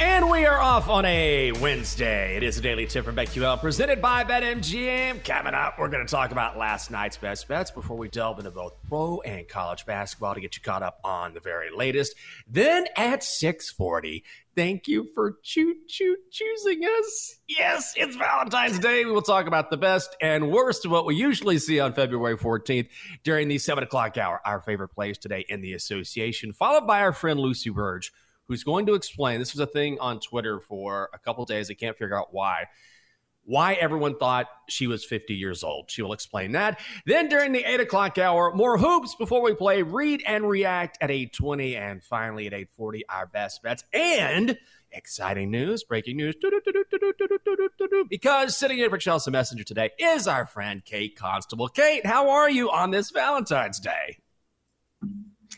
And we are off on a Wednesday. It is a daily tip from BetQL presented by BetMGM. Coming up, we're going to talk about last night's best bets before we delve into both pro and college basketball to get you caught up on the very latest. Then at 640, thank you for choo choo choosing us. Yes, it's Valentine's Day. We will talk about the best and worst of what we usually see on February 14th during the 7 o'clock hour. Our favorite plays today in the association, followed by our friend Lucy Burge who's going to explain this was a thing on Twitter for a couple days. I can't figure out why. Why everyone thought she was 50 years old. She will explain that. Then during the 8 o'clock hour, more hoops before we play Read and React at 820. And finally at 840, our best bets. And exciting news, breaking news. Because sitting in for Chelsea Messenger today is our friend Kate Constable. Kate, how are you on this Valentine's Day?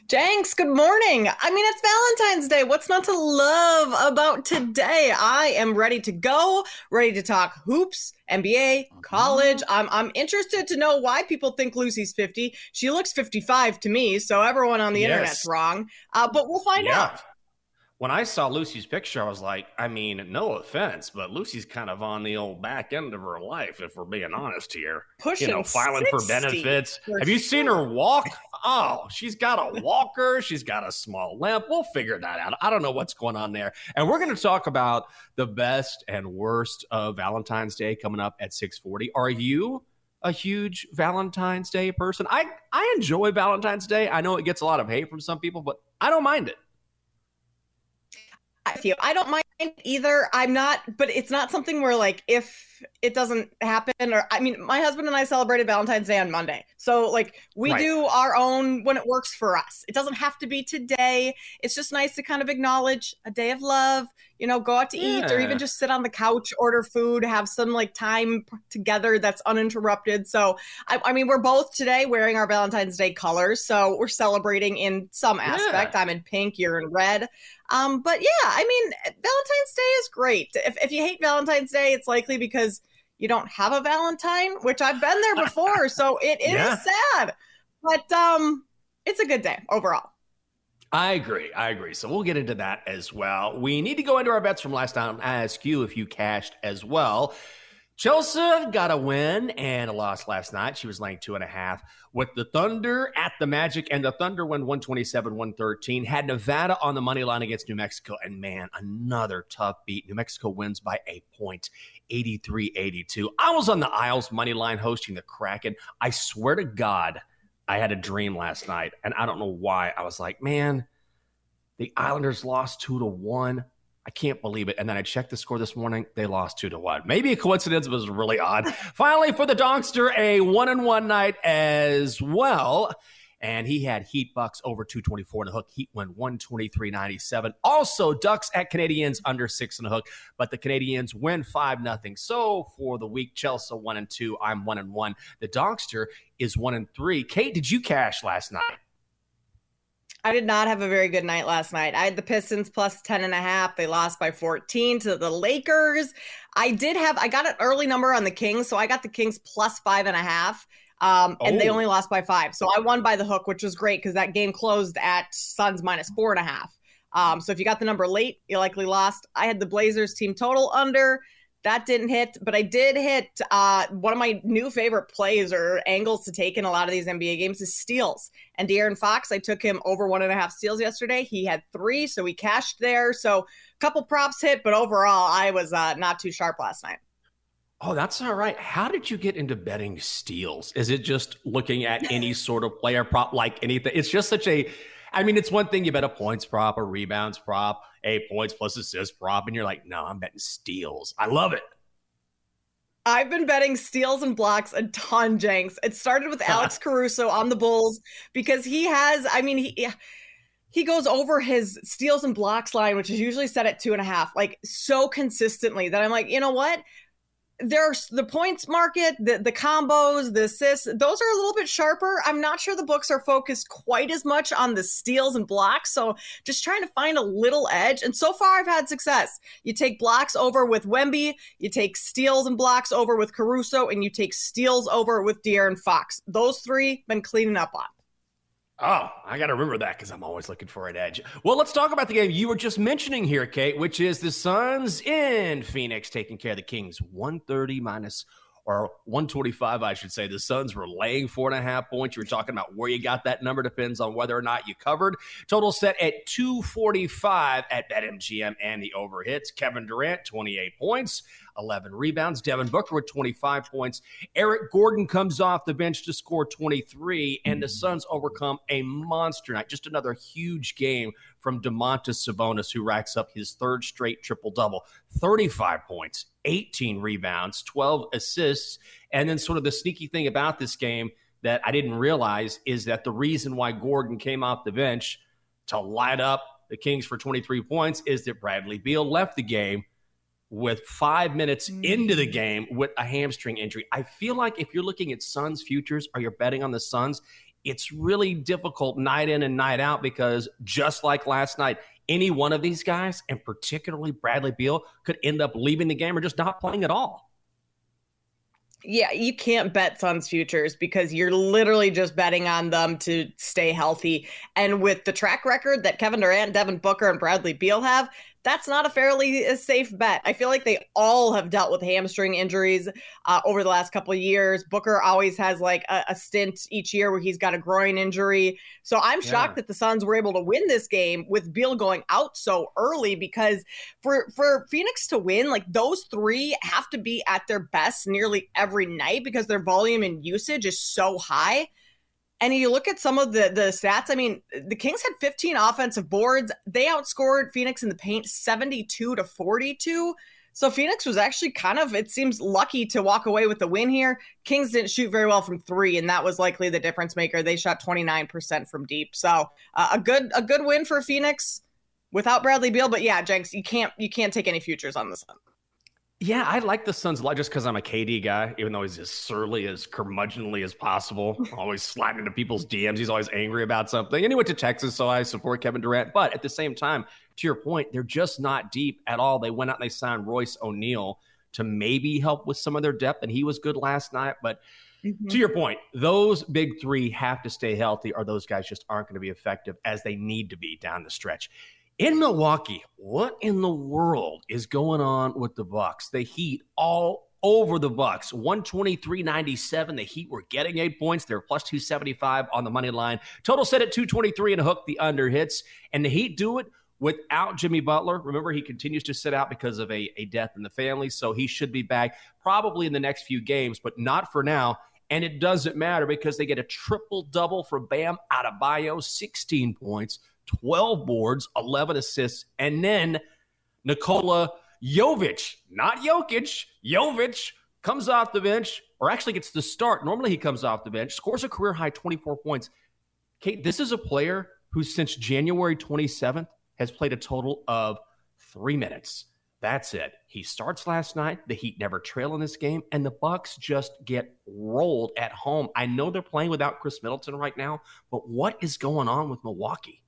Jenks, good morning. I mean, it's Valentine's Day. What's not to love about today? I am ready to go, ready to talk hoops, NBA, college. I'm I'm interested to know why people think Lucy's 50. She looks 55 to me, so everyone on the yes. internet's wrong. Uh, but we'll find yeah. out when I saw Lucy's picture, I was like, I mean, no offense, but Lucy's kind of on the old back end of her life, if we're being honest here. Pushing you know, filing for benefits. For Have you sure. seen her walk? Oh, she's got a walker. she's got a small limp. We'll figure that out. I don't know what's going on there. And we're going to talk about the best and worst of Valentine's Day coming up at 640. Are you a huge Valentine's Day person? I, I enjoy Valentine's Day. I know it gets a lot of hate from some people, but I don't mind it. I don't mind either. I'm not, but it's not something where like if it doesn't happen or I mean, my husband and I celebrated Valentine's Day on Monday. So like we right. do our own when it works for us. It doesn't have to be today. It's just nice to kind of acknowledge a day of love, you know, go out to yeah. eat or even just sit on the couch, order food, have some like time together that's uninterrupted. So, I, I mean, we're both today wearing our Valentine's Day colors. So, we're celebrating in some aspect. Yeah. I'm in pink, you're in red. Um, but yeah, I mean, Valentine's Day is great. If, if you hate Valentine's Day, it's likely because you don't have a Valentine, which I've been there before. so, it is yeah. sad. But um, it's a good day overall. I agree. I agree. So we'll get into that as well. We need to go into our bets from last time. I ask you if you cashed as well. Chelsea got a win and a loss last night. She was laying two and a half with the Thunder at the Magic, and the Thunder won 127 113. Had Nevada on the money line against New Mexico, and man, another tough beat. New Mexico wins by a point, 83 82. I was on the Isles money line hosting the Kraken. I swear to God, I had a dream last night, and I don't know why. I was like, man, the Islanders lost two to one. I can't believe it. And then I checked the score this morning. They lost two to one. Maybe a coincidence It was really odd. Finally, for the Donkster, a one and one night as well and he had Heat Bucks over 224 in the hook. Heat went 123.97. Also, Ducks at Canadiens under six in the hook, but the Canadiens win five nothing. So for the week, Chelsea one and two. I'm one and one. The Donkster is one and three. Kate, did you cash last night? I did not have a very good night last night. I had the Pistons plus 10 and a half. They lost by 14 to the Lakers. I did have, I got an early number on the Kings. So I got the Kings plus five and a half. Um, and they Oh. only lost by five. So I won by the hook, which was great because that game closed at Suns minus four and a half. Um, so if you got the number late, you likely lost. I had the Blazers team total under. That didn't hit, but I did hit uh, one of my new favorite plays or angles to take in a lot of these NBA games is steals. And De'Aaron Fox, I took him over one and a half steals yesterday. He had three, so we cashed there. So a couple props hit, but overall, I was uh, not too sharp last night. Oh, that's all right. How did you get into betting steals? Is it just looking at any sort of player prop, like anything? It's just such a, I mean, it's one thing you bet a points prop, a rebounds prop, a points plus assist prop, and you're like, no, I'm betting steals. I love it. I've been betting steals and blocks a ton, Jenks. It started with Alex Caruso on the Bulls because he has, I mean, he he goes over his steals and blocks line, which is usually set at two and a half, like so consistently that I'm like, you know what? There's the points market, the the combos, the assists, those are a little bit sharper. I'm not sure the books are focused quite as much on the steals and blocks. So just trying to find a little edge. And so far I've had success. You take blocks over with Wemby, you take steals and blocks over with Caruso, and you take steals over with De'Aaron Fox. Those three been cleaning up on. Oh, I got to remember that because I'm always looking for an edge. Well, let's talk about the game you were just mentioning here, Kate, which is the Suns in Phoenix taking care of the Kings 130 minus or 125, I should say. The Suns were laying four and a half points. You were talking about where you got that number depends on whether or not you covered. Total set at 245 at BetMGM and the over hits. Kevin Durant, 28 points, 11 rebounds. Devin Booker with 25 points. Eric Gordon comes off the bench to score 23, and the hmm. Suns overcome a monster night. Just another huge game from Domantas Sabonis, who racks up his third straight triple double 35 points, 18 rebounds, 12 assists. And then, sort of the sneaky thing about this game that I didn't realize is that the reason why Gordon came off the bench to light up the Kings for 23 points is that Bradley Beal left the game with five minutes mm. into the game with a hamstring injury. I feel like if you're looking at Suns futures or you're betting on the Suns, it's really difficult night in and night out because just like last night, any one of these guys, and particularly Bradley Beal, could end up leaving the game or just not playing at all. Yeah, you can't bet Suns futures because you're literally just betting on them to stay healthy. And with the track record that Kevin Durant, Devin Booker, and Bradley Beal have, that's not a fairly uh, safe bet. I feel like they all have dealt with hamstring injuries uh, over the last couple of years. Booker always has like a, a, stint each year where he's got a groin injury. So I'm shocked Yeah. that the Suns were able to win this game with Beal going out so early because for for Phoenix to win, like those three have to be at their best nearly every night because their volume and usage is so high. And you look at some of the the stats. I mean, the Kings had 15 offensive boards. They outscored Phoenix in the paint 72 to 42. So Phoenix was actually kind of, it seems, lucky to walk away with the win here. Kings didn't shoot very well from three, and that was likely the difference maker. They shot 29% from deep. So uh, a good a good win for Phoenix without Bradley Beal. But yeah, Jenks, you can't you can't take any futures on this one. Yeah, I like the Suns a lot just because I'm a KD guy, even though he's as surly, as curmudgeonly as possible, always sliding into people's DMs. He's always angry about something. And he went to Texas, so I support Kevin Durant. But at the same time, to your point, they're just not deep at all. They went out and they signed Royce O'Neal to maybe help with some of their depth, and he was good last night. But to mm-hmm. your point, those big three have to stay healthy, or those guys just aren't going to be effective as they need to be down the stretch. In Milwaukee, what in the world is going on with the Bucks? The Heat all over the Bucks. 123.97. The Heat were getting eight points. They're plus 275 on the money line. Total set at 223 and hook. The under hits. And the Heat do it without Jimmy Butler. Remember, he continues to sit out because of a, a death in the family. So he should be back probably in the next few games, but not for now. And it doesn't matter because they get a triple double for Bam Adebayo, 16 points, 12 boards, 11 assists, and then Nikola Jovic, not Jokic, Jovic comes off the bench, or actually gets the start. Normally he comes off the bench, scores a career high 24 points. Kate, this is a player who since January 27th has played a total of three minutes. That's it. He starts last night. The Heat never trail in this game, and the Bucks just get rolled at home. I know they're playing without Khris Middleton right now, but what is going on with Milwaukee?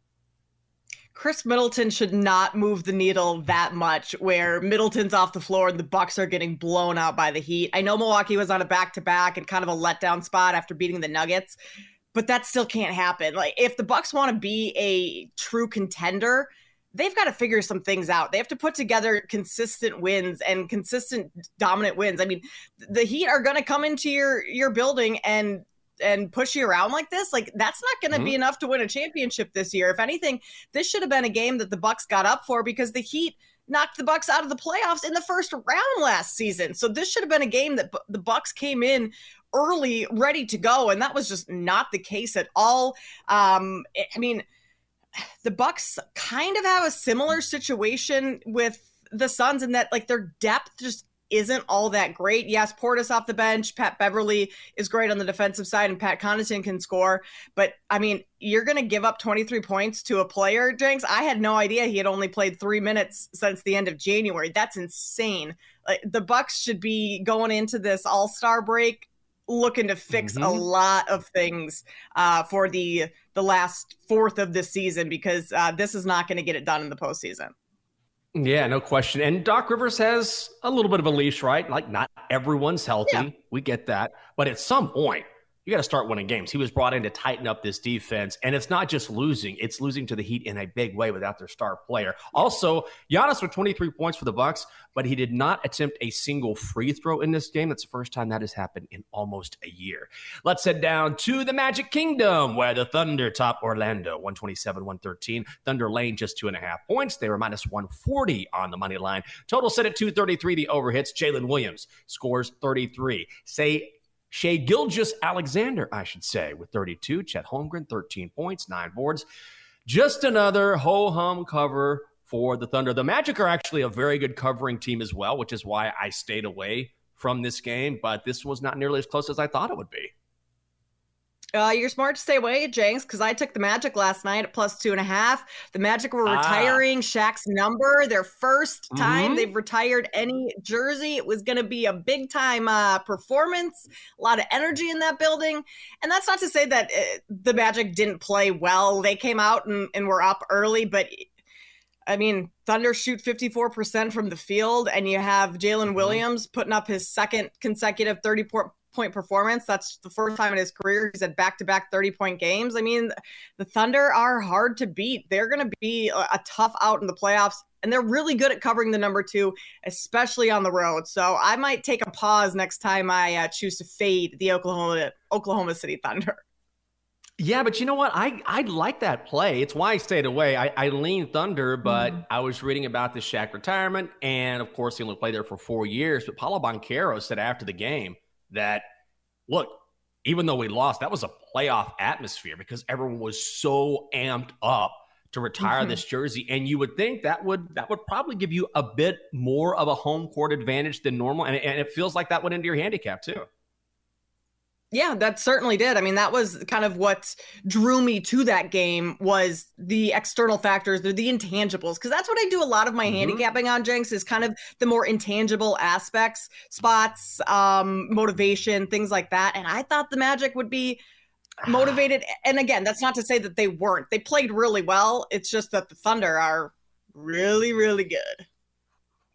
Khris Middleton should not move the needle that much where Middleton's off the floor and the Bucks are getting blown out by the Heat. I know Milwaukee was on a back-to-back and kind of a letdown spot after beating the Nuggets, but that still can't happen. Like if the Bucks want to be a true contender, they've got to figure some things out. They have to put together consistent wins and consistent dominant wins. I mean, the Heat are going to come into your your building and and push you around like this, like that's not going to mm-hmm. be enough to win a championship this year. If anything, this should have been a game that the Bucks got up for because the Heat knocked the Bucks out of the playoffs in the first round last season. So this should have been a game that the Bucks came in early, ready to go, and that was just not the case at all. Um, I mean, the Bucks kind of have a similar situation with the Suns in that like their depth just isn't all that great. Yes, Portis off the bench. Pat Beverley is great on the defensive side, and Pat Connaughton can score. But I mean, you're going to give up 23 points to a player, Jenks. I had no idea he had only played three minutes since the end of January. That's insane. Like, the Bucks should be going into this All Star break looking to fix mm-hmm. a lot of things uh, for the the last fourth of the season because uh, this is not going to get it done in the postseason. Yeah, no question. And Doc Rivers has a little bit of a leash, right? Like not everyone's healthy. Yeah. We get that. But at some point, you got to start winning games. He was brought in to tighten up this defense, and it's not just losing; it's losing to the Heat in a big way without their star player. Also, Giannis with 23 points for the Bucks, but he did not attempt a single free throw in this game. That's the first time that has happened in almost a year. Let's head down to the Magic Kingdom, where the Thunder top Orlando 127-113. Thunder Lane just two and a half points. They were minus 140 on the money line. Total set at 233. The overhits. Jalen Williams scores 33. Say Shai Gilgis Alexander, I should say, with 32. Chet Holmgren, 13 points, nine boards. Just another ho hum cover for the Thunder. The Magic are actually a very good covering team as well, which is why I stayed away from this game, but this was not nearly as close as I thought it would be. Uh, you're smart to stay away, Jenks, because I took the Magic last night at plus two and a half. The Magic were ah. retiring ah. Shaq's number, their first time mm-hmm. they've retired any jersey. It was going to be a big time uh, performance, a lot of energy in that building. And that's not to say that uh, the Magic didn't play well. They came out and, and were up early, but I mean, Thunder shoot 54% from the field, and you have Jalen mm-hmm. Williams putting up his second consecutive 30 point performance. That's the first time in his career he's had back to back 30 point games. I mean, the Thunder are hard to beat. They're going to be a, tough out in the playoffs, and they're really good at covering the number two, especially on the road. So I might take a pause next time I uh, choose to fade the Oklahoma Oklahoma City Thunder. Yeah, but you know what? I I like that play. It's why I stayed away. I, I lean Thunder, but mm. I was reading about the Shaq retirement, and of course he only played there for four years. But Paolo Banchero said after the game that look, even though we lost, that was a playoff atmosphere because everyone was so amped up to retire mm-hmm. this jersey. And you would think that would that would probably give you a bit more of a home court advantage than normal. And, and it feels like that went into your handicap too yeah, that certainly did. I mean, that was kind of what drew me to that game was the external factors, the, the intangibles, because that's what I do a lot of my mm-hmm. handicapping on Jenks is kind of the more intangible aspects, spots, um, motivation, things like that. And I thought the Magic would be motivated. and again, that's not to say that they weren't. They played really well. It's just that the Thunder are really, really good.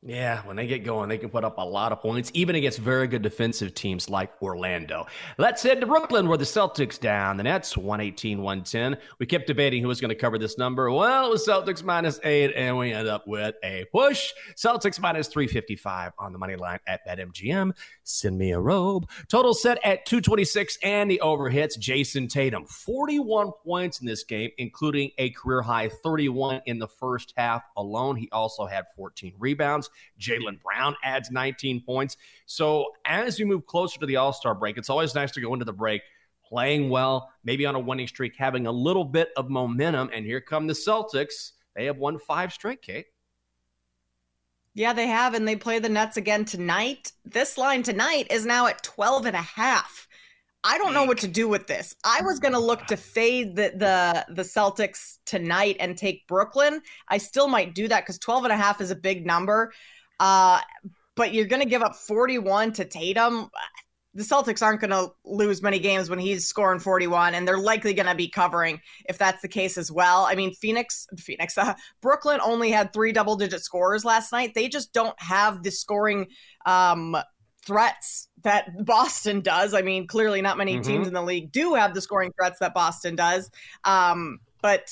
Yeah, when they get going, they can put up a lot of points, even against very good defensive teams like Orlando. Let's head to Brooklyn, where the Celtics down. The Nets, 118 110. We kept debating who was going to cover this number. Well, it was Celtics minus eight, and we end up with a push. Celtics minus 355 on the money line at BetMGM. Send me a robe. Total set at 226, and the overhits. Jayson Tatum, 41 points in this game, including a career high 31 in the first half alone. He also had 14 rebounds Jaylen Brown adds 19 points. So as we move closer to the All Star break, it's always nice to go into the break playing well, maybe on a winning streak, having a little bit of momentum. And here come the Celtics. They have won five straight, Kate. Yeah, they have, and they play the Nets again tonight. This line tonight is now at 12 and a half. I don't know what to do with this. I was going to look to fade the, the the Celtics tonight and take Brooklyn. I still might do that cuz 12 and a half is a big number. Uh, but you're going to give up 41 to Tatum. the Celtics aren't going to lose many games when he's scoring 41, and they're likely going to be covering if that's the case as well. I mean, Phoenix, Phoenix, uh, Brooklyn only had three double digit scorers last night. They just don't have the scoring um, threats that Boston does. I mean, clearly not many mm-hmm. teams in the league do have the scoring threats that Boston does. Um, but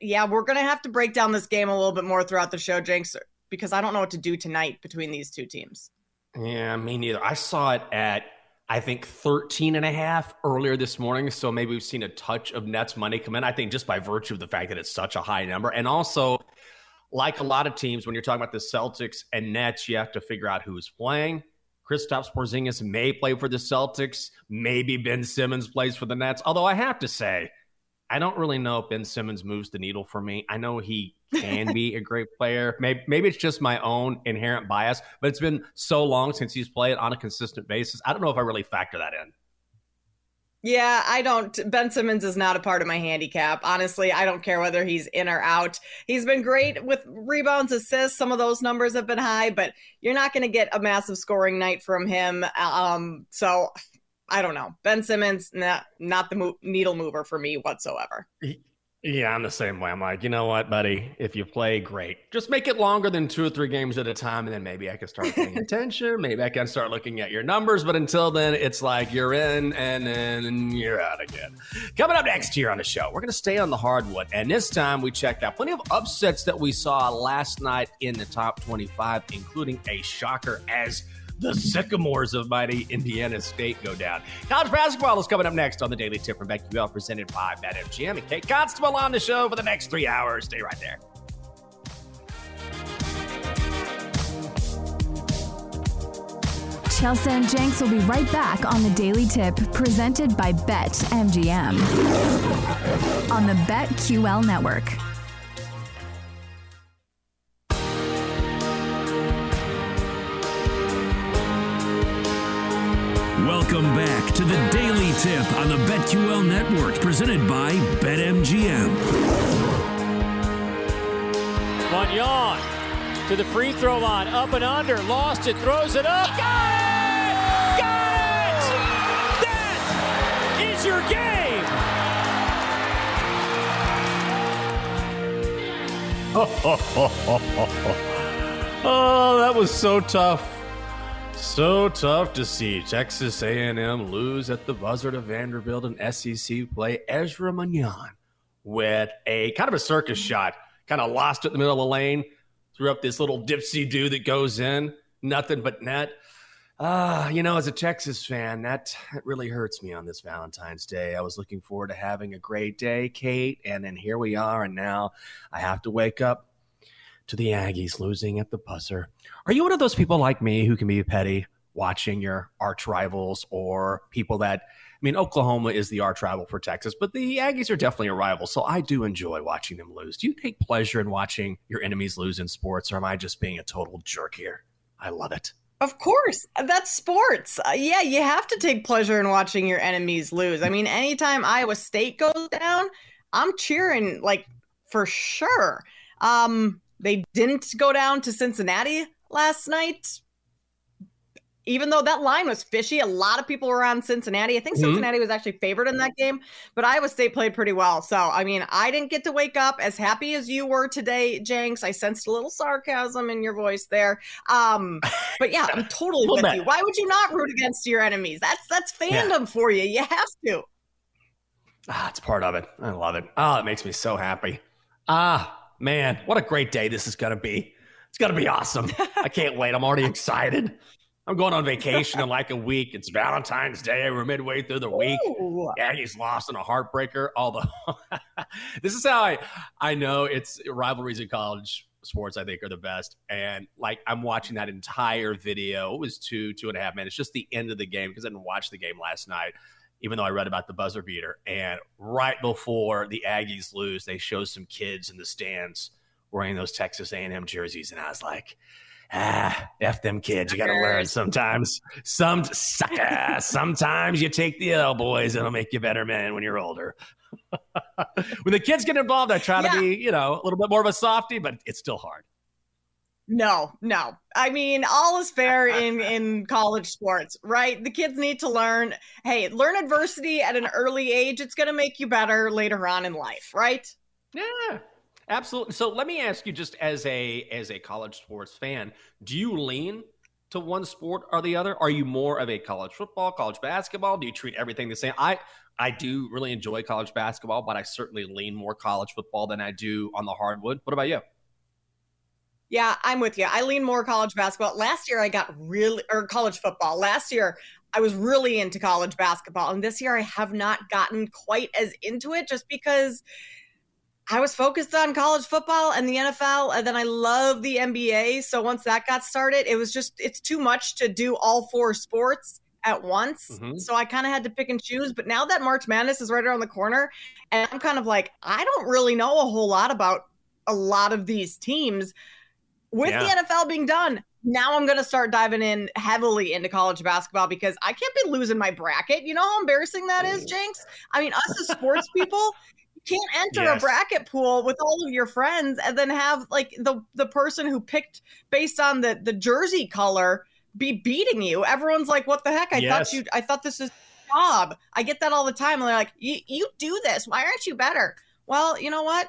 yeah, we're going to have to break down this game a little bit more throughout the show, Jenks, because I don't know what to do tonight between these two teams. Yeah, me neither. I saw it at I think 13 and a half earlier this morning. So maybe we've seen a touch of Nets money come in. I think just by virtue of the fact that it's such a high number. And also, like a lot of teams, when you're talking about the Celtics and Nets, you have to figure out who's playing. Kristaps Porzingis may play for the Celtics. Maybe Ben Simmons plays for the Nets. Although I have to say, I don't really know if Ben Simmons moves the needle for me. I know he can be a great player. Maybe, maybe it's just my own inherent bias, but it's been so long since he's played on a consistent basis. I don't know if I really factor that in. Yeah, I don't. Ben Simmons is not a part of my handicap. Honestly, I don't care whether he's in or out. He's been great with rebounds, assists. Some of those numbers have been high, but you're not going to get a massive scoring night from him. Um, so I don't know. Ben Simmons, not not the mo- needle mover for me whatsoever. Yeah, I'm the same way. I'm like, you know what, buddy? If you play, great. Just make it longer than two or three games at a time, and then maybe I can start paying attention. Maybe I can start looking at your numbers. But until then, it's like you're in and then you're out again. Coming up next here on the show, we're going to stay on the hardwood, and this time we checked out plenty of upsets that we saw last night in the top 25, including a shocker as the Sycamores of mighty Indiana State go down. College basketball is coming up next on the Daily Tip from BetQL, presented by BetMGM. And Kate Constable on the show for the next three hours. Stay right there. Chelsea and Jenks will be right back on the Daily Tip, presented by BetMGM on the BetQL network. Welcome back to the Daily Tip on the BetQL Network, presented by BetMGM. Yawn to the free throw line, up and under, lost it, throws it up, got it! Got it! That is your game! oh, that was so tough. So tough to see Texas A&M lose at the buzzer to Vanderbilt and SEC play Ezra Manjon with a kind of a circus shot, kind of lost in the middle of the lane, threw up this little dipsy do that goes in, nothing but net. Ah, uh, you know, as a Texas fan, that, that really hurts me on this Valentine's Day. I was looking forward to having a great day, Kate, and then here we are, and now I have to wake up to the Aggies losing at the buzzer. Are you one of those people like me who can be petty watching your arch rivals or people that I mean Oklahoma is the arch rival for Texas, but the Aggies are definitely a rival, so I do enjoy watching them lose. Do you take pleasure in watching your enemies lose in sports or am I just being a total jerk here? I love it. Of course, that's sports. Uh, yeah, you have to take pleasure in watching your enemies lose. I mean, anytime Iowa State goes down, I'm cheering like for sure. Um, they didn't go down to Cincinnati last night. Even though that line was fishy, a lot of people were on Cincinnati. I think mm-hmm. Cincinnati was actually favored in that game, but Iowa State played pretty well. So, I mean, I didn't get to wake up as happy as you were today, Jenks. I sensed a little sarcasm in your voice there. Um, but yeah, I'm totally with bit. you. Why would you not root against your enemies? That's that's fandom yeah. for you. You have to. Ah, it's part of it. I love it. Oh, it makes me so happy. Ah, man, what a great day this is going to be. It's going to be awesome. I can't wait. I'm already excited. I'm going on vacation in like a week. It's Valentine's Day. We're midway through the week. Ooh. Aggies lost in a heartbreaker. Although this is how I I know it's rivalries in college sports. I think are the best. And like I'm watching that entire video. It was two two and a half minutes. Just the end of the game because I didn't watch the game last night even though I read about the buzzer beater. And right before the Aggies lose, they show some kids in the stands wearing those Texas A&M jerseys, and I was like, ah, f them kids. You got to learn sometimes. Some sucker. sometimes you take the L, boys. It'll make you better men when you're older. when the kids get involved, I try yeah. to be, you know, a little bit more of a softy, but it's still hard. No, no. I mean, all is fair in in college sports, right? The kids need to learn. Hey, learn adversity at an early age. It's going to make you better later on in life, right? Yeah. Absolutely. So let me ask you just as a as a college sports fan, do you lean to one sport or the other? Are you more of a college football, college basketball? Do you treat everything the same? I I do really enjoy college basketball, but I certainly lean more college football than I do on the hardwood. What about you? Yeah, I'm with you. I lean more college basketball. Last year I got really or college football. Last year I was really into college basketball and this year I have not gotten quite as into it just because I was focused on college football and the NFL, and then I love the NBA. So once that got started, it was just, it's too much to do all four sports at once. Mm-hmm. So I kind of had to pick and choose. But now that March Madness is right around the corner, and I'm kind of like, I don't really know a whole lot about a lot of these teams. With yeah. the NFL being done, now I'm going to start diving in heavily into college basketball because I can't be losing my bracket. You know how embarrassing that is, Jenks? I mean, us as sports people, you can't enter yes. a bracket pool with all of your friends and then have like the the person who picked based on the the jersey color be beating you. Everyone's like, "What the heck? I yes. thought you. I thought this is job." I get that all the time. And they're like, "You you do this. Why aren't you better?" Well, you know what?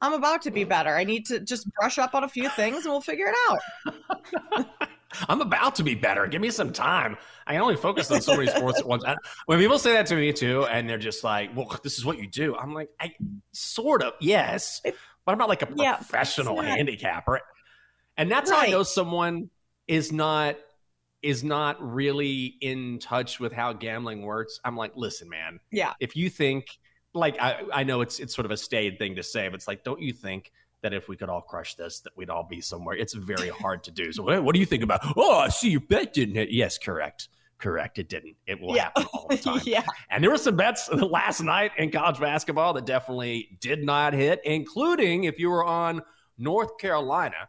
I'm about to be better. I need to just brush up on a few things, and we'll figure it out. I'm about to be better. Give me some time. I can only focus on so many sports at once. When people say that to me too, and they're just like, "Well, this is what you do," I'm like, "I sort of yes, but I'm not like a professional yeah, handicapper." And that's right. how I know someone is not is not really in touch with how gambling works. I'm like, "Listen, man. Yeah. If you think like I, I know it's it's sort of a staid thing to say, but it's like, don't you think?" that if we could all crush this, that we'd all be somewhere. It's very hard to do. So, what, do you think about? Oh, I see your bet didn't hit. Yes, correct, correct. It didn't. It will yeah. happen all the time. yeah. And there were some bets last night in college basketball that definitely did not hit, including if you were on North Carolina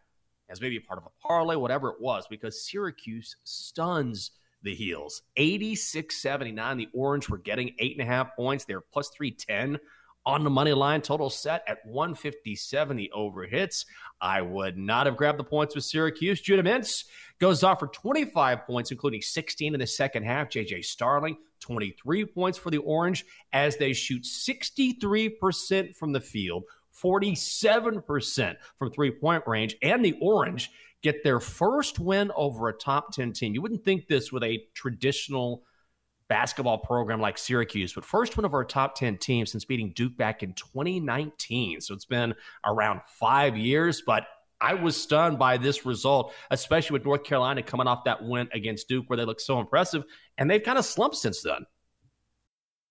as maybe part of a parlay, whatever it was, because Syracuse stuns the heels 86 79. The Orange were getting eight and a half points. They're plus 310 on the money line. Total set at 157. The over hits. I would not have grabbed the points with Syracuse. Judah Mintz goes off for 25 points, including 16 in the second half. JJ Starling, 23 points for the Orange as they shoot 63% from the field, 47% from three point range. And the Orange get their first win over a top 10 team. You wouldn't think this with a traditional basketball program like Syracuse, but first one of our top 10 teams since beating Duke back in 2019. So it's been around five years, but I was stunned by this result, especially with North Carolina coming off that win against Duke where they look so impressive. And they've kind of slumped since then.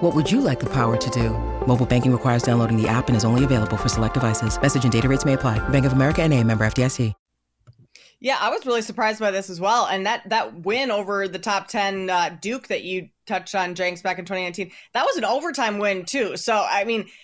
What would you like the power to do? Mobile banking requires downloading the app and is only available for select devices. Message and data rates may apply. Bank of America and a member FDIC. Yeah, I was really surprised by this as well. And that that win over the top 10 uh, Duke that you touched on, Jenks, back in 2019, that was an overtime win too. So, I mean –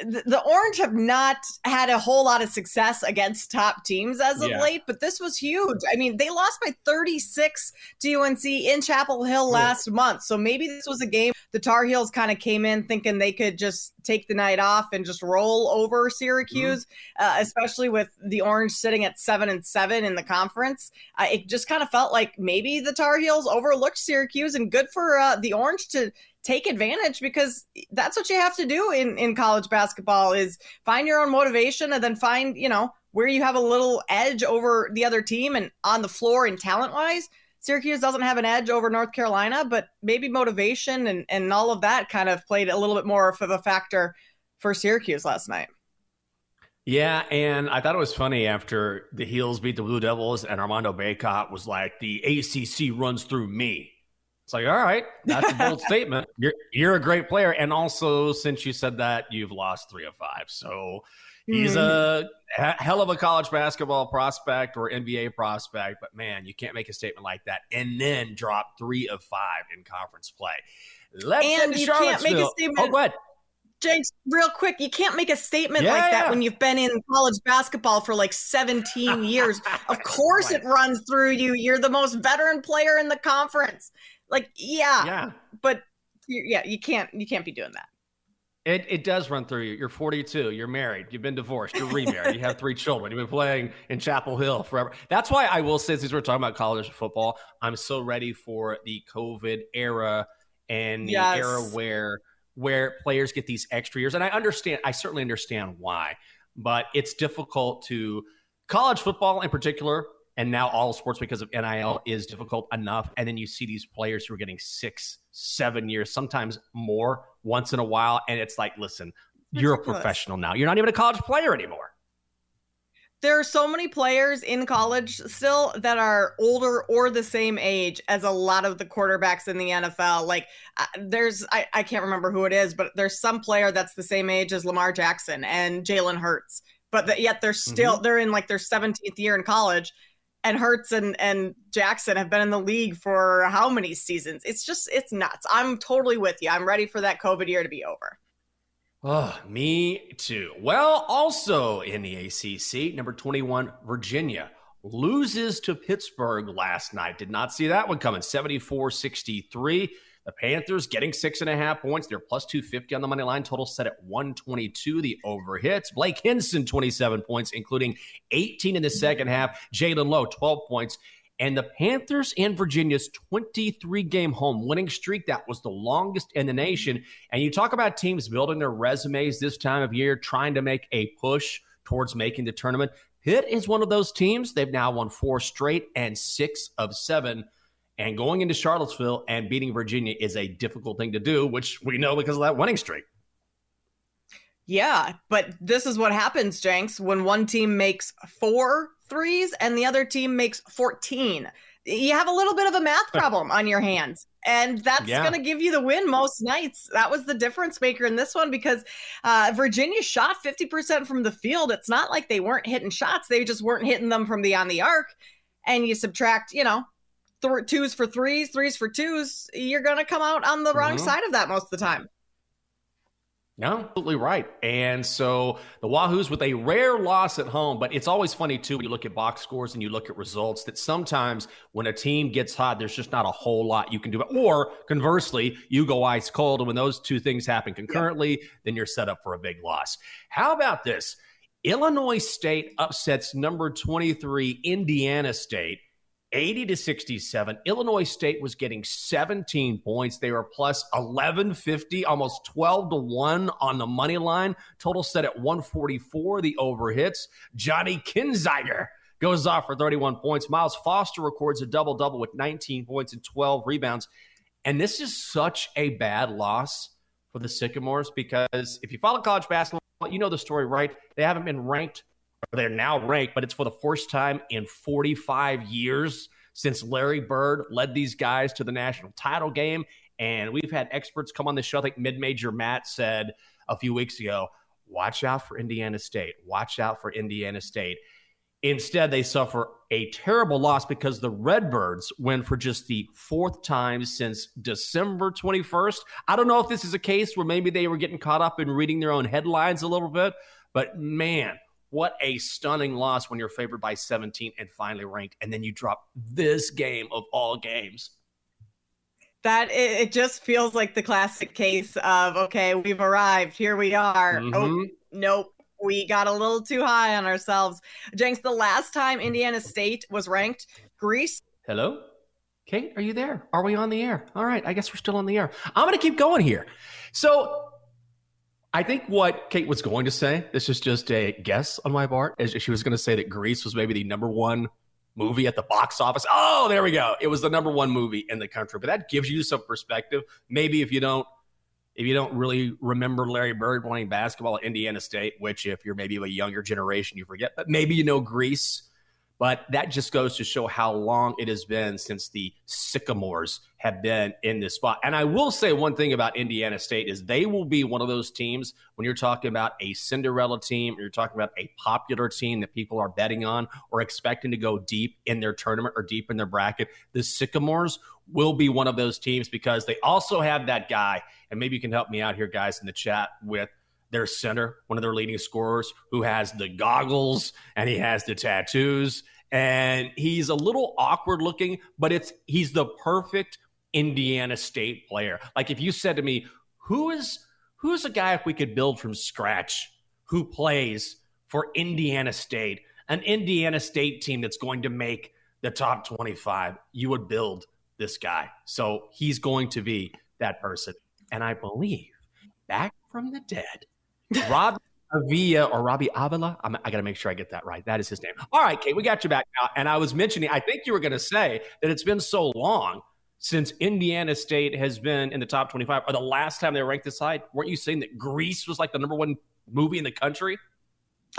the, Orange have not had a whole lot of success against top teams as of yeah. late, but this was huge. I mean, they lost by 36 to UNC in Chapel Hill last yeah. month. So maybe this was a game the Tar Heels kind of came in thinking they could just take the night off and just roll over Syracuse, mm-hmm. uh, especially with the Orange sitting at seven and seven in the conference. Uh, it just kind of felt like maybe the Tar Heels overlooked Syracuse, and good for uh, the Orange to take advantage because that's what you have to do in in college basketball is find your own motivation and then find you know where you have a little edge over the other team and on the floor and talent wise Syracuse doesn't have an edge over North Carolina, but maybe motivation and, and all of that kind of played a little bit more of a factor for Syracuse last night. Yeah, and I thought it was funny after the Heels beat the Blue Devils and Armando Bacot was like, the ACC runs through me. It's like, all right, that's a bold statement. You're you're a great player, and also since you said that, you've lost three of five. So he's mm. a hell of a college basketball prospect or NBA prospect, but man, you can't make a statement like that and then drop three of five in conference play. Let's and you can't make a statement. Oh, go ahead. James, real quick, you can't make a statement yeah, like that yeah. when you've been in college basketball for like 17 years. of course, right. it runs through you. You're the most veteran player in the conference. Like, yeah, yeah, but yeah, you can't you can't be doing that. It, it does run through you. You're 42. You're married. You've been divorced. You're remarried. you have three children. You've been playing in Chapel Hill forever. That's why I will say, since we're talking about college football, I'm so ready for the COVID era and the yes. era where where players get these extra years. And I understand. I certainly understand why, but it's difficult to college football in particular and now all sports because of NIL is difficult enough. And then you see these players who are getting six, seven years, sometimes more once in a while. And it's like, listen, you're a professional now. You're not even a college player anymore. There are so many players in college still that are older or the same age as a lot of the quarterbacks in the NFL. Like, uh, there's, I, I can't remember who it is, but there's some player that's the same age as Lamar Jackson and Jalen Hurts but the, yet they're still mm-hmm. they're in like their 17th year in college and Hurts and and Jackson have been in the league for how many seasons? It's just it's nuts. I'm totally with you. I'm ready for that COVID year to be over. Oh, me too. Well, also in the ACC, number 21 Virginia loses to Pittsburgh last night. Did not see that one coming. 74-63. The Panthers getting six and a half points. They're plus 250 on the money line. Total set at 122. The over hits. Blake Hinson, 27 points, including 18 in the second half. Jaland Lowe, 12 points. And the Panthers and Virginia's 23 game home winning streak, that was the longest in the nation. And you talk about teams building their resumes this time of year, trying to make a push towards making the tournament. Pitt is one of those teams. They've now won four straight and six of seven and going into Charlottesville and beating Virginia is a difficult thing to do, which we know because of that winning streak. Yeah, but this is what happens, Jenks, when one team makes four threes and the other team makes 14. You have a little bit of a math problem on your hands. And that's yeah. going to give you the win most nights. That was the difference maker in this one because uh, Virginia shot 50% from the field. It's not like they weren't hitting shots, they just weren't hitting them from beyond the arc. And you subtract, you know, th- twos for threes, threes for twos, you're going to come out on the wrong mm-hmm. side of that most of the time. No, absolutely right. And so the Wahoos with a rare loss at home, but it's always funny too when you look at box scores and you look at results that sometimes when a team gets hot, there's just not a whole lot you can do. Or conversely, you go ice cold. And when those two things happen concurrently, then you're set up for a big loss. How about this? Illinois State upsets number 23 Indiana State 80 to 67. Illinois State was getting 17 points. They were plus 1150, almost 12 to 1 on the money line. Total set at 144. The over hits. Johnny Kinziger goes off for 31 points. Miles Foster records a double double with 19 points and 12 rebounds. And this is such a bad loss for the Sycamores because if you follow college basketball, you know the story, right? They haven't been ranked they're now ranked, but it's for the first time in 45 years since Larry Bird led these guys to the national title game. And we've had experts come on the show. I think mid major Matt said a few weeks ago, watch out for Indiana State. Watch out for Indiana State. Instead, they suffer a terrible loss because the Redbirds win for just the fourth time since December 21st. I don't know if this is a case where maybe they were getting caught up in reading their own headlines a little bit, but man, what a stunning loss when you're favored by 17 and finally ranked, and then you drop this game of all games. That it, it just feels like the classic case of okay, we've arrived, here we are. Oh, mm-hmm. Oh, nope, we got a little too high on ourselves. Jenks, the last time Indiana State was ranked, Grease. Hello? Kate, are you there? Are we on the air? All right, I guess we're still on the air. I'm going to keep going here. So I think what Kate was going to say, this is just a guess on my part, is she was going to say that Grease was maybe the number one movie at the box office. Oh, there we go. It was the number one movie in the country. But that gives you some perspective. Maybe if you don't if you don't really remember Larry Bird playing basketball at Indiana State, which if you're maybe of a younger generation, you forget, but maybe you know Grease. But that just goes to show how long it has been since the Sycamores have been in this spot. And I will say one thing about Indiana State is they will be one of those teams when you're talking about a Cinderella team, or you're talking about a popular team that people are betting on or expecting to go deep in their tournament or deep in their bracket. The Sycamores will be one of those teams because they also have that guy. And maybe you can help me out here, guys, in the chat with their center, one of their leading scorers, who has the goggles and he has the tattoos. And he's a little awkward looking, but it's he's the perfect Indiana State player. Like if you said to me, who is who's a guy if we could build from scratch who plays for Indiana State, an Indiana State team that's going to make the top 25, you would build this guy. So he's going to be that person. And I believe back from the dead, Rob Avila or Robbie Avila. I'm, i got to make sure I get that right. That is his name. All right, Kate, we got you back now. And I was mentioning, I think you were going to say that it's been so long since Indiana State has been in the top 25, or the last time they ranked this high. Weren't you saying that Grease was like the number one movie in the country?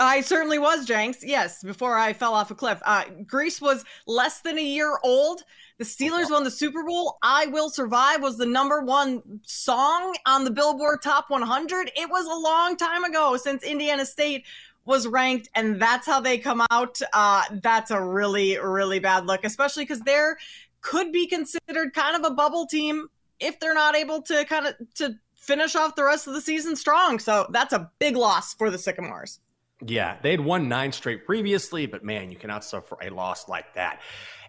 I certainly was, Jenks. Yes, before I fell off a cliff. Uh, Grease was less than a year old. The Steelers won the Super Bowl. I Will Survive was the number one song on the Billboard Top 100. It was a long time ago since Indiana State was ranked, and that's how they come out. Uh, that's a really, really bad look, especially because they're could be considered kind of a bubble team if they're not able to kind of to finish off the rest of the season strong. So that's a big loss for the Sycamores. Yeah, they'd won nine straight previously, but man, you cannot suffer a loss like that.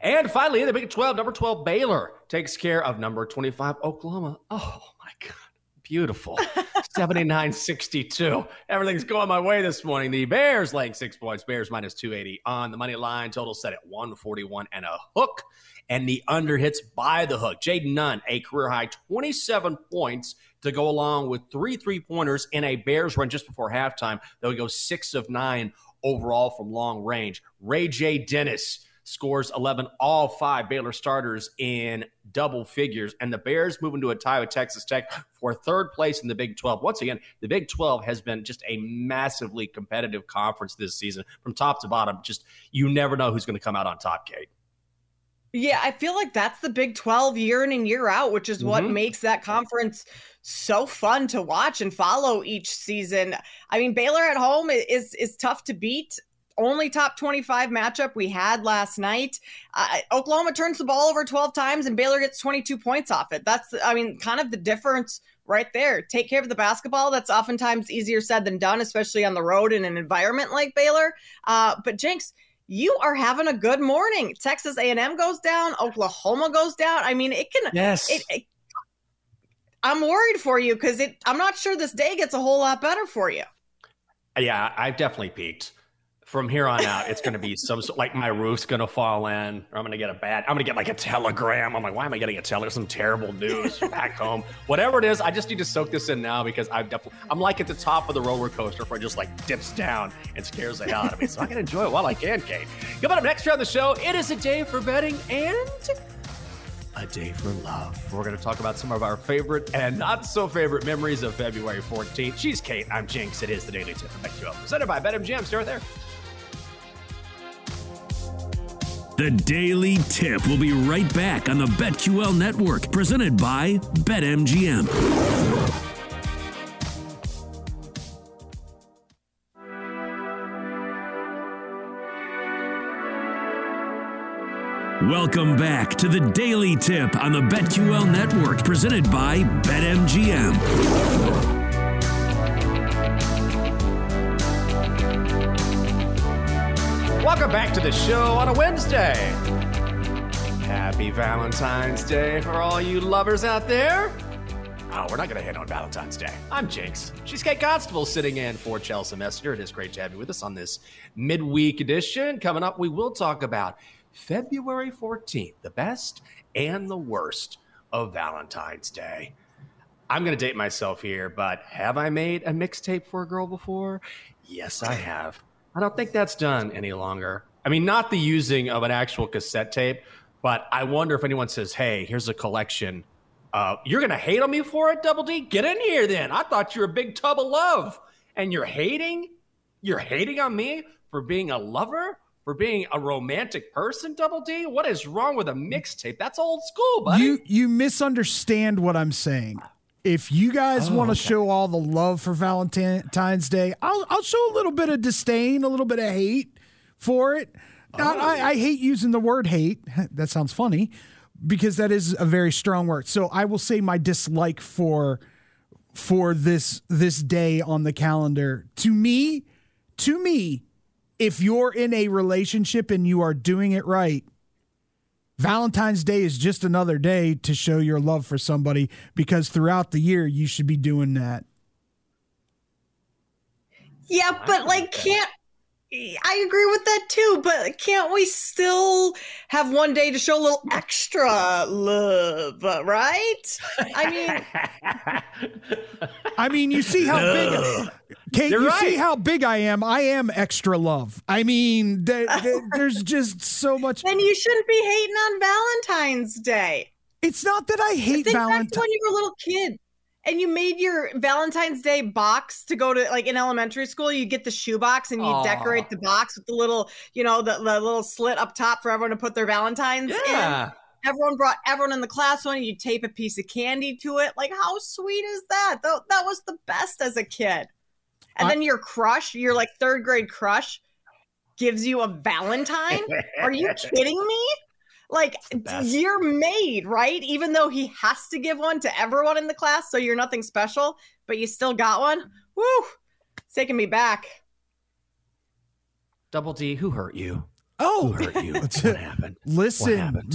And finally, in the Big 12, number 12, Baylor takes care of number 25, Oklahoma. Oh my God, beautiful. 79 62. Everything's going my way this morning. The Bears laying six points, Bears minus 280 on the money line. Total set at 141 and a hook. And the under hits by the hook. Jayden Nunn, a career high 27 points to go along with three three pointers in a Bears run just before halftime. They'll go six of nine overall from long range. Ray J. Dennis scores 11, all five Baylor starters in double figures. And the Bears move into a tie with Texas Tech for third place in the Big 12. Once again, the Big 12 has been just a massively competitive conference this season from top to bottom. Just you never know who's going to come out on top, Kate. Yeah, I feel like that's the Big 12 year in and year out, which is mm-hmm. what makes that conference so fun to watch and follow each season. I mean, Baylor at home is is tough to beat. Only top 25 matchup we had last night. Uh, Oklahoma turns the ball over 12 times and Baylor gets 22 points off it. That's, I mean, kind of the difference right there. Take care of the basketball. That's oftentimes easier said than done, especially on the road in an environment like Baylor. Uh, but Jenks, you are having a good morning. Texas A&M goes down, Oklahoma goes down. I mean, it can. Yes. It, it, I'm worried for you because it. I'm not sure this day gets a whole lot better for you. Yeah, I've definitely peaked. From here on out, it's going to be some like my roof's going to fall in, or I'm going to get a bad. I'm going to get like a telegram. I'm like, why am I getting a telegram? Some terrible news back home. Whatever it is, I just need to soak this in now because I've definitely. I'm like at the top of the roller coaster where it just like dips down and scares the hell out of me. So I can enjoy it while I can, Kate. Coming up next year on the show, it is a day for betting and a Day for Love. We're going to talk about some of our favorite and not so favorite memories of February 14th. She's Kate. I'm Jenks. It is the Daily Tip from BetQL, presented by BetMGM. Stay right there. The Daily Tip will be right back on the BetQL network, presented by BetMGM. Welcome back to the Daily Tip on the BetQL network, presented by BetMGM. Welcome back to the show on a Wednesday. Happy Valentine's Day for all you lovers out there. Oh, we're not going to hit on Valentine's Day. I'm Jenks. She's Kate Constable sitting in for Chelsea Messenger. It is great to have you with us on this midweek edition. Coming up, we will talk about February 14th, the best and the worst of Valentine's Day. I'm going to date myself here, but have I made a mixtape for a girl before? Yes, I have. I don't think that's done any longer. I mean, not the using of an actual cassette tape, but I wonder if anyone says, "Hey, here's a collection." Uh, you're gonna hate on me for it, Double D? Get in here, then. I thought you were a big tub of love, and you're hating. You're hating on me for being a lover, for being a romantic person, Double D. What is wrong with a mixtape? That's old school, buddy. You you misunderstand what I'm saying. If you guys Oh, want to okay. show all the love for Valentine's Day, I'll I'll show a little bit of disdain, a little bit of hate for it. Now, oh. I, I hate using the word hate. That sounds funny because that is a very strong word. So I will say my dislike for for this this day on the calendar. To me, to me, if you're in a relationship and you are doing it right, Valentine's Day is just another day to show your love for somebody because throughout the year you should be doing that. Yeah, but like, can't I agree with that too? But can't we still have one day to show a little extra love, uh, right? I mean, I mean, you see how big Kate, You're you see how big I am. I am extra love. I mean, there- there- there's just so much. then you shouldn't be hating on Valentine's Day. It's not that I hate Think back Valentine's. when you were a little kid and you made your Valentine's Day box to go to like in elementary school. You get the shoebox and you Aw. decorate the box with the little, you know, the, the little slit up top for everyone to put their Valentines Yeah. in. Everyone brought everyone in the class one. You tape a piece of candy to it. Like, how sweet is that? That, that was the best as a kid. And then your crush, your like third grade crush, gives you a Valentine. Are you kidding me? Like you're made, right? Even though he has to give one to everyone in the class, so you're nothing special, but you still got one. Woo! It's taking me back. Double D, who hurt you? Oh, Who hurt you? what happened? Listen, happened?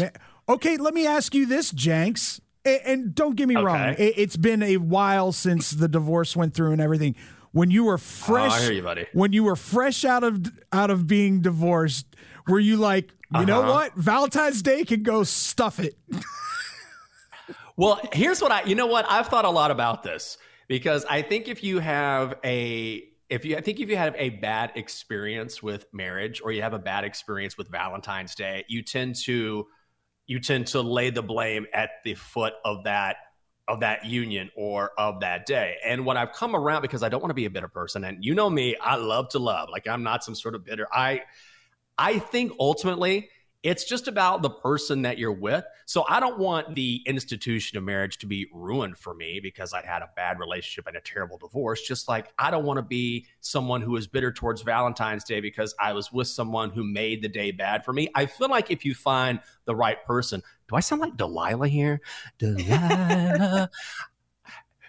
ma- okay, let me ask you this, Jenks. A- And don't get me wrong, Okay. it- it's been a while since the divorce went through and everything. When you were oh, fresh, Oh, hear you, buddy. when you were fresh out of out of being divorced, were you like, you know Uh-huh. what, Valentine's Day can go stuff it? Well, here's what I, you know what? I've thought a lot about this because I think if you have a, if you, I think if you have a bad experience with marriage or you have a bad experience with Valentine's Day, you tend to, you tend to lay the blame at the foot of that, of that union or of that day. And when I've come around, because I don't want to be a bitter person, and you know me, I love to love. Like I'm not some sort of bitter. I, I think ultimately it's just about the person that you're with. So I don't want the institution of marriage to be ruined for me because I had a bad relationship and a terrible divorce. Just like I don't want to be someone who is bitter towards Valentine's Day because I was with someone who made the day bad for me. I feel like if you find the right person, do I sound like Delilah here? Delilah.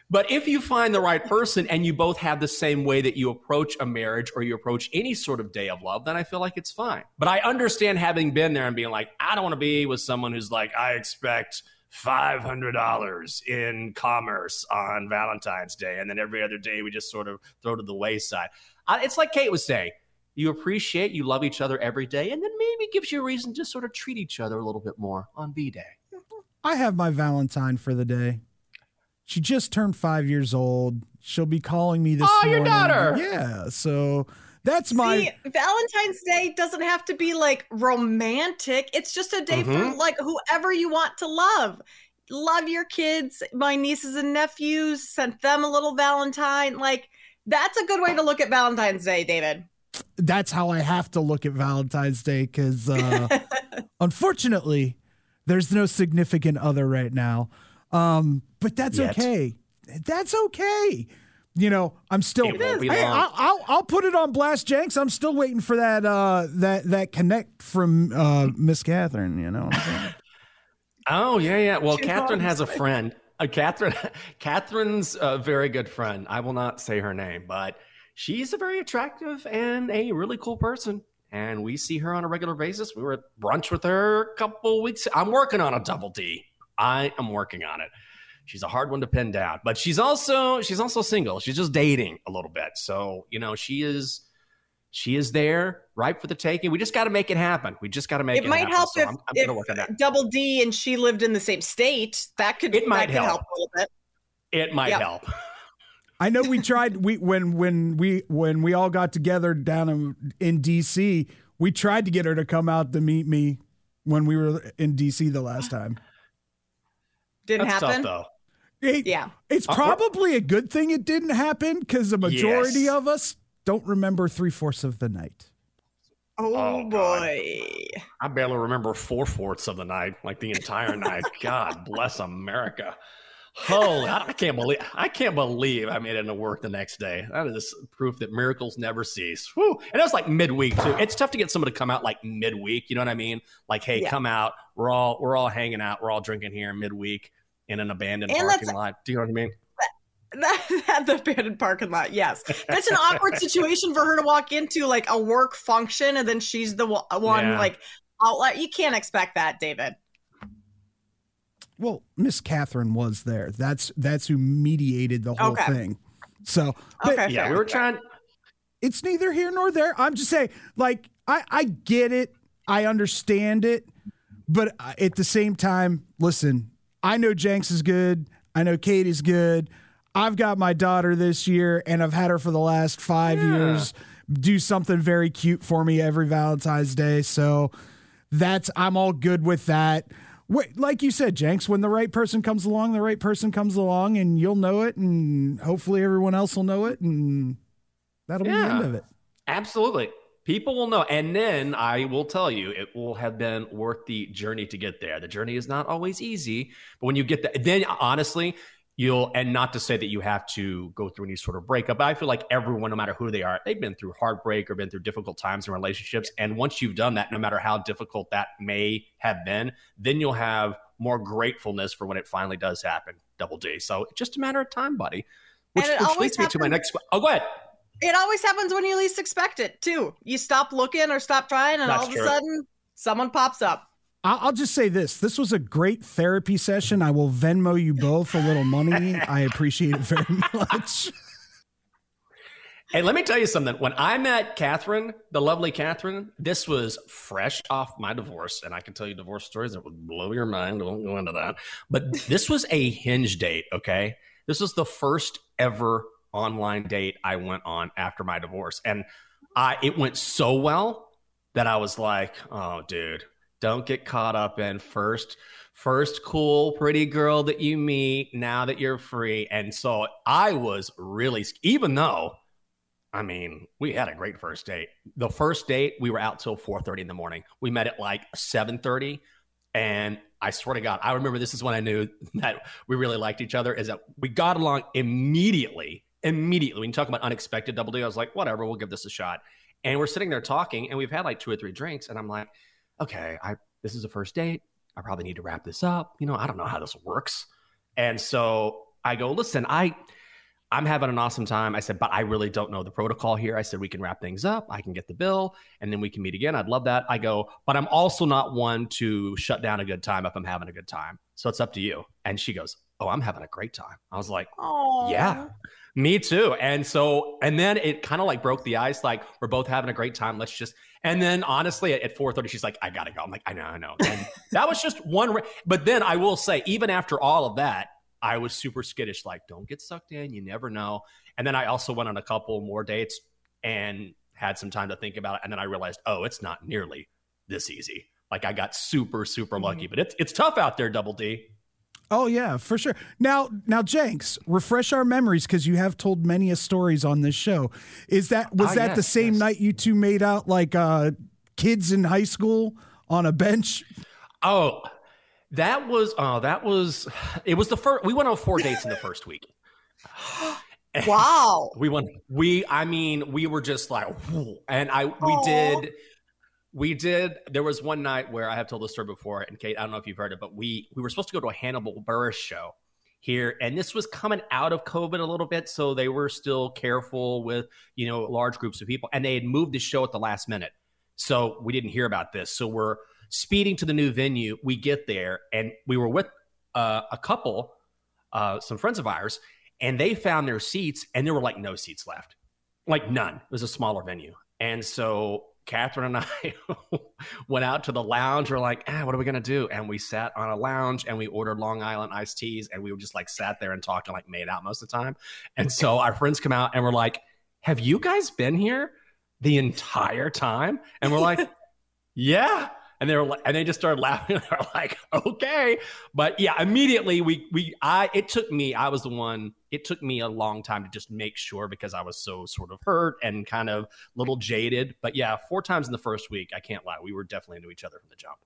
But if you find the right person and you both have the same way that you approach a marriage or you approach any sort of day of love, then I feel like it's fine. But I understand having been there and being like, I don't want to be with someone who's like, I expect $500 in commerce on Valentine's Day. And then every other day we just sort of throw to the wayside. It's like Kate was saying. You appreciate, you love each other every day, and then maybe gives you a reason to sort of treat each other a little bit more on V Day. I have my Valentine for the day. She just turned five years old. She'll be calling me this Oh, your daughter. Yeah, so that's my. See, Valentine's Day doesn't have to be like romantic. It's just a day for Mhm. like whoever you want to love. Love your kids. My nieces and nephews sent them a little Valentine. Like that's a good way to look at Valentine's Day, David. that's how I have to look at Valentine's Day because uh, unfortunately, there's no significant other right now. Um, but that's Yet. okay. That's okay. You know, I'm still. It won't be Hey. I'll, I'll I'll put it on blast, Jenks. I'm still waiting for that uh that that connect from uh Miss Catherine. You know. What I'm saying? Oh yeah, yeah. Well, Two Catherine has a dogs. friend. Uh, Catherine, Catherine's a very good friend. I will not say her name, but she's a very attractive and a really cool person. And we see her on a regular basis. We were at brunch with her a couple weeks. I'm working on a double D. I am working on it. She's a hard one to pin down, but she's also she's also single. She's just dating a little bit. So you know she is she is there, ripe for the taking. We just got to make it happen. We just got to make it. it might happen. help So if, I'm, I'm if gonna work on that. Double D and she lived in the same state. That could It might could help. help a little bit. It might Yep. help. I know we tried we when when we when we all got together down in, in DC, We tried to get her to come out to meet me when we were in DC the last time. Didn't That's happen. tough, It- Yeah. It's Uh, probably a good thing it didn't happen because the majority Yes. of us don't remember three fourths of the night. Oh, Oh, boy. though. I barely remember four fourths of the night, like the entire night. God bless America. Holy, I can't believe I can't believe I made it into work the next day. That is proof that miracles never cease. Whew. And it was like midweek too. It's tough to get someone to come out like midweek. You know what I mean? Like, hey, Yeah. come out. We're all we're all hanging out. We're all drinking here midweek in an abandoned And parking lot. Do you know what I mean? At the abandoned parking lot, yes. That's an awkward situation for her to walk into, like a work function, and then she's the one, Yeah. like, outlet. You can't expect that, David. Well, Miss Catherine was there. That's that's who mediated the whole Okay. thing. So, but Okay, Yeah, we were trying. it's neither here nor there. I'm just saying, like, I I get it, I understand it, but uh, at the same time, listen, I know Jenks is good. I know Kate is good. I've got my daughter this year, and I've had her for the last five years. Do something very cute for me every Valentine's Day. So that's I'm all good with that. Wait, like you said, Jenks, when the right person comes along, the right person comes along, and you'll know it, and hopefully everyone else will know it, and that'll be the end of it. Absolutely. People will know. And then I will tell you, it will have been worth the journey to get there. The journey is not always easy, but when you get there, then honestly, you'll, and not to say that you have to go through any sort of breakup, but I feel like everyone, no matter who they are, they've been through heartbreak or been through difficult times in relationships. And once you've done that, no matter how difficult that may have been, then you'll have more gratefulness for when it finally does happen. Double D. So it's just a matter of time, buddy. Which, which leads me to my next. Oh, go ahead. It always happens when you least expect it, too. You stop looking or stop trying, and That's all of true. a sudden, someone pops up. I- I'll just say this: this was a great therapy session. I will Venmo you both a little money. I appreciate it very much. Hey, let me tell you something. When I met Catherine, the lovely Catherine, this was fresh off my divorce. And I can tell you divorce stories that would blow your mind. I won't go into that. But this was a hinge date, okay? This was the first ever online date I went on after my divorce. And I it went so well that I was like, oh, dude, don't get caught up in first first cool pretty girl that you meet now that you're free and so i was really even though I mean, we had a great first date. The first date, we were out till 4:30 in the morning. We met at like 7:30 and I swear to God, I remember this is when I knew that we really liked each other is that we got along immediately. Immediately. When you talk about unexpected double D, I was like, whatever, we'll give this a shot. And we're sitting there talking and we've had like two or three drinks and I'm like, okay, I this is a first date. I probably need to wrap this up. You know, I don't know how this works. And so I go, listen, I I'm having an awesome time. I said, but I really don't know the protocol here. I said, we can wrap things up. I can get the bill and then we can meet again. I'd love that. I go, but I'm also not one to shut down a good time if I'm having a good time. So it's up to you. And she goes, Oh, I'm having a great time. I was like, Oh, Yeah, me too. And so, and then it kind of like broke the ice. Like we're both having a great time. Let's just, and then honestly at, at 4.30, she's like, I gotta go. I'm like, I know, I know. And that was just one, ra- but then I will say, even after all of that, I was super skittish, like, don't get sucked in. You never know. And then I also went on a couple more dates and had some time to think about it. And then I realized, oh, it's not nearly this easy. Like I got super, super lucky, mm-hmm. but it's it's tough out there, double D. Oh yeah, for sure. Now, now, Jenks, refresh our memories because you have told many a stories on this show. Is that was Ah, that the yes, same night you two made out like uh, kids in high school on a bench? Oh, that was oh, that was it was the first we went on four dates in the first week. Wow. we went we I mean, we were just like and I we Aw. did we did there was one night where I have told this story before, and Kate, I don't know if you've heard it, but we we were supposed to go to a Hannibal Buress show here, and this was coming out of COVID a little bit, so they were still careful with you know large groups of people, and they had moved the show at the last minute, so we didn't hear about this. So we're speeding to the new venue. We get there, and we were with uh, a couple, uh, some friends of ours, and they found their seats, and there were like no seats left, like none. It was a smaller venue, and so Catherine and I went out to the lounge. We're like, ah, what are we gonna do? And we sat on a lounge and we ordered Long Island iced teas, and we were just like sat there and talked and like made out most of the time. And so our friends come out and we're like, have you guys been here? the entire time? And we're like, yeah. And they were like, and they just started laughing. They're like, okay. But yeah, immediately we we I it took me, I was the one, it took me a long time to just make sure because I was so sort of hurt and kind of little jaded. But yeah, four times in the first week, I can't lie. We were definitely into each other from the jump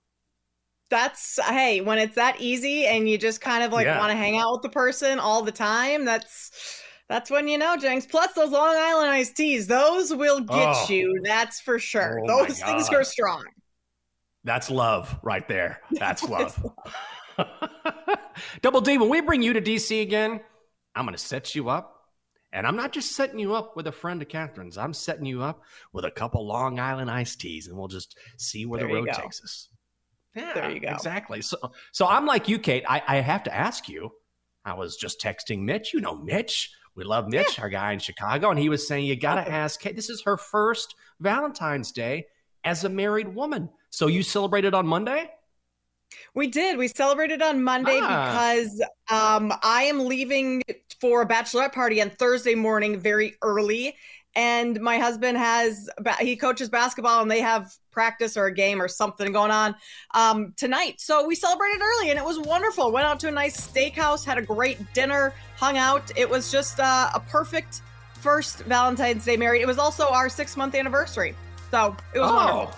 that's hey when it's that easy and you just kind of like Yeah. want to hang out with the person all the time that's that's when you know jenks plus those long island iced teas those will get Oh. you that's for sure Oh those things are strong That's love right there. That's love. Double D, when we bring you to DC again, I'm going to set you up. And I'm not just setting you up with a friend of Catherine's. I'm setting you up with a couple Long Island iced teas, and we'll just see where There the road takes us. Yeah, There you go. Exactly. So, so I'm like you, Kate. I, I have to ask you. I was just texting Mitch. You know Mitch. We love Mitch, our guy in Chicago, and he was saying you got to ask Kate. This is her first Valentine's Day as a married woman. So you celebrated on Monday? We did. We celebrated on Monday Ah. because um, I am leaving for a bachelorette party on Thursday morning very early. And my husband has, he coaches basketball and they have practice or a game or something going on um, tonight. So we celebrated early and it was wonderful. Went out to a nice steakhouse, had a great dinner, hung out. It was just uh, a perfect first Valentine's Day married. It was also our six month anniversary. So it was Oh, wonderful.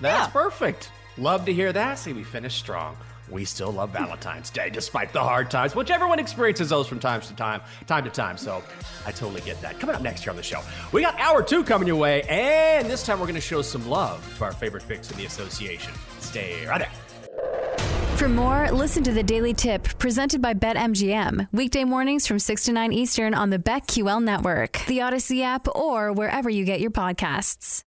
That's perfect. Love to hear that. See, we finished strong. We still love Valentine's Day despite the hard times, which everyone experiences those from time to time, time to time. So I totally get that. Coming up next year on the show, we got hour two coming your way, and this time we're going to show some love to our favorite picks in the association. Stay right there. For more, listen to the Daily Tip presented by BetMGM. Weekday mornings from 6 to 9 Eastern on the BetQL network, the Audacy app, or wherever you get your podcasts.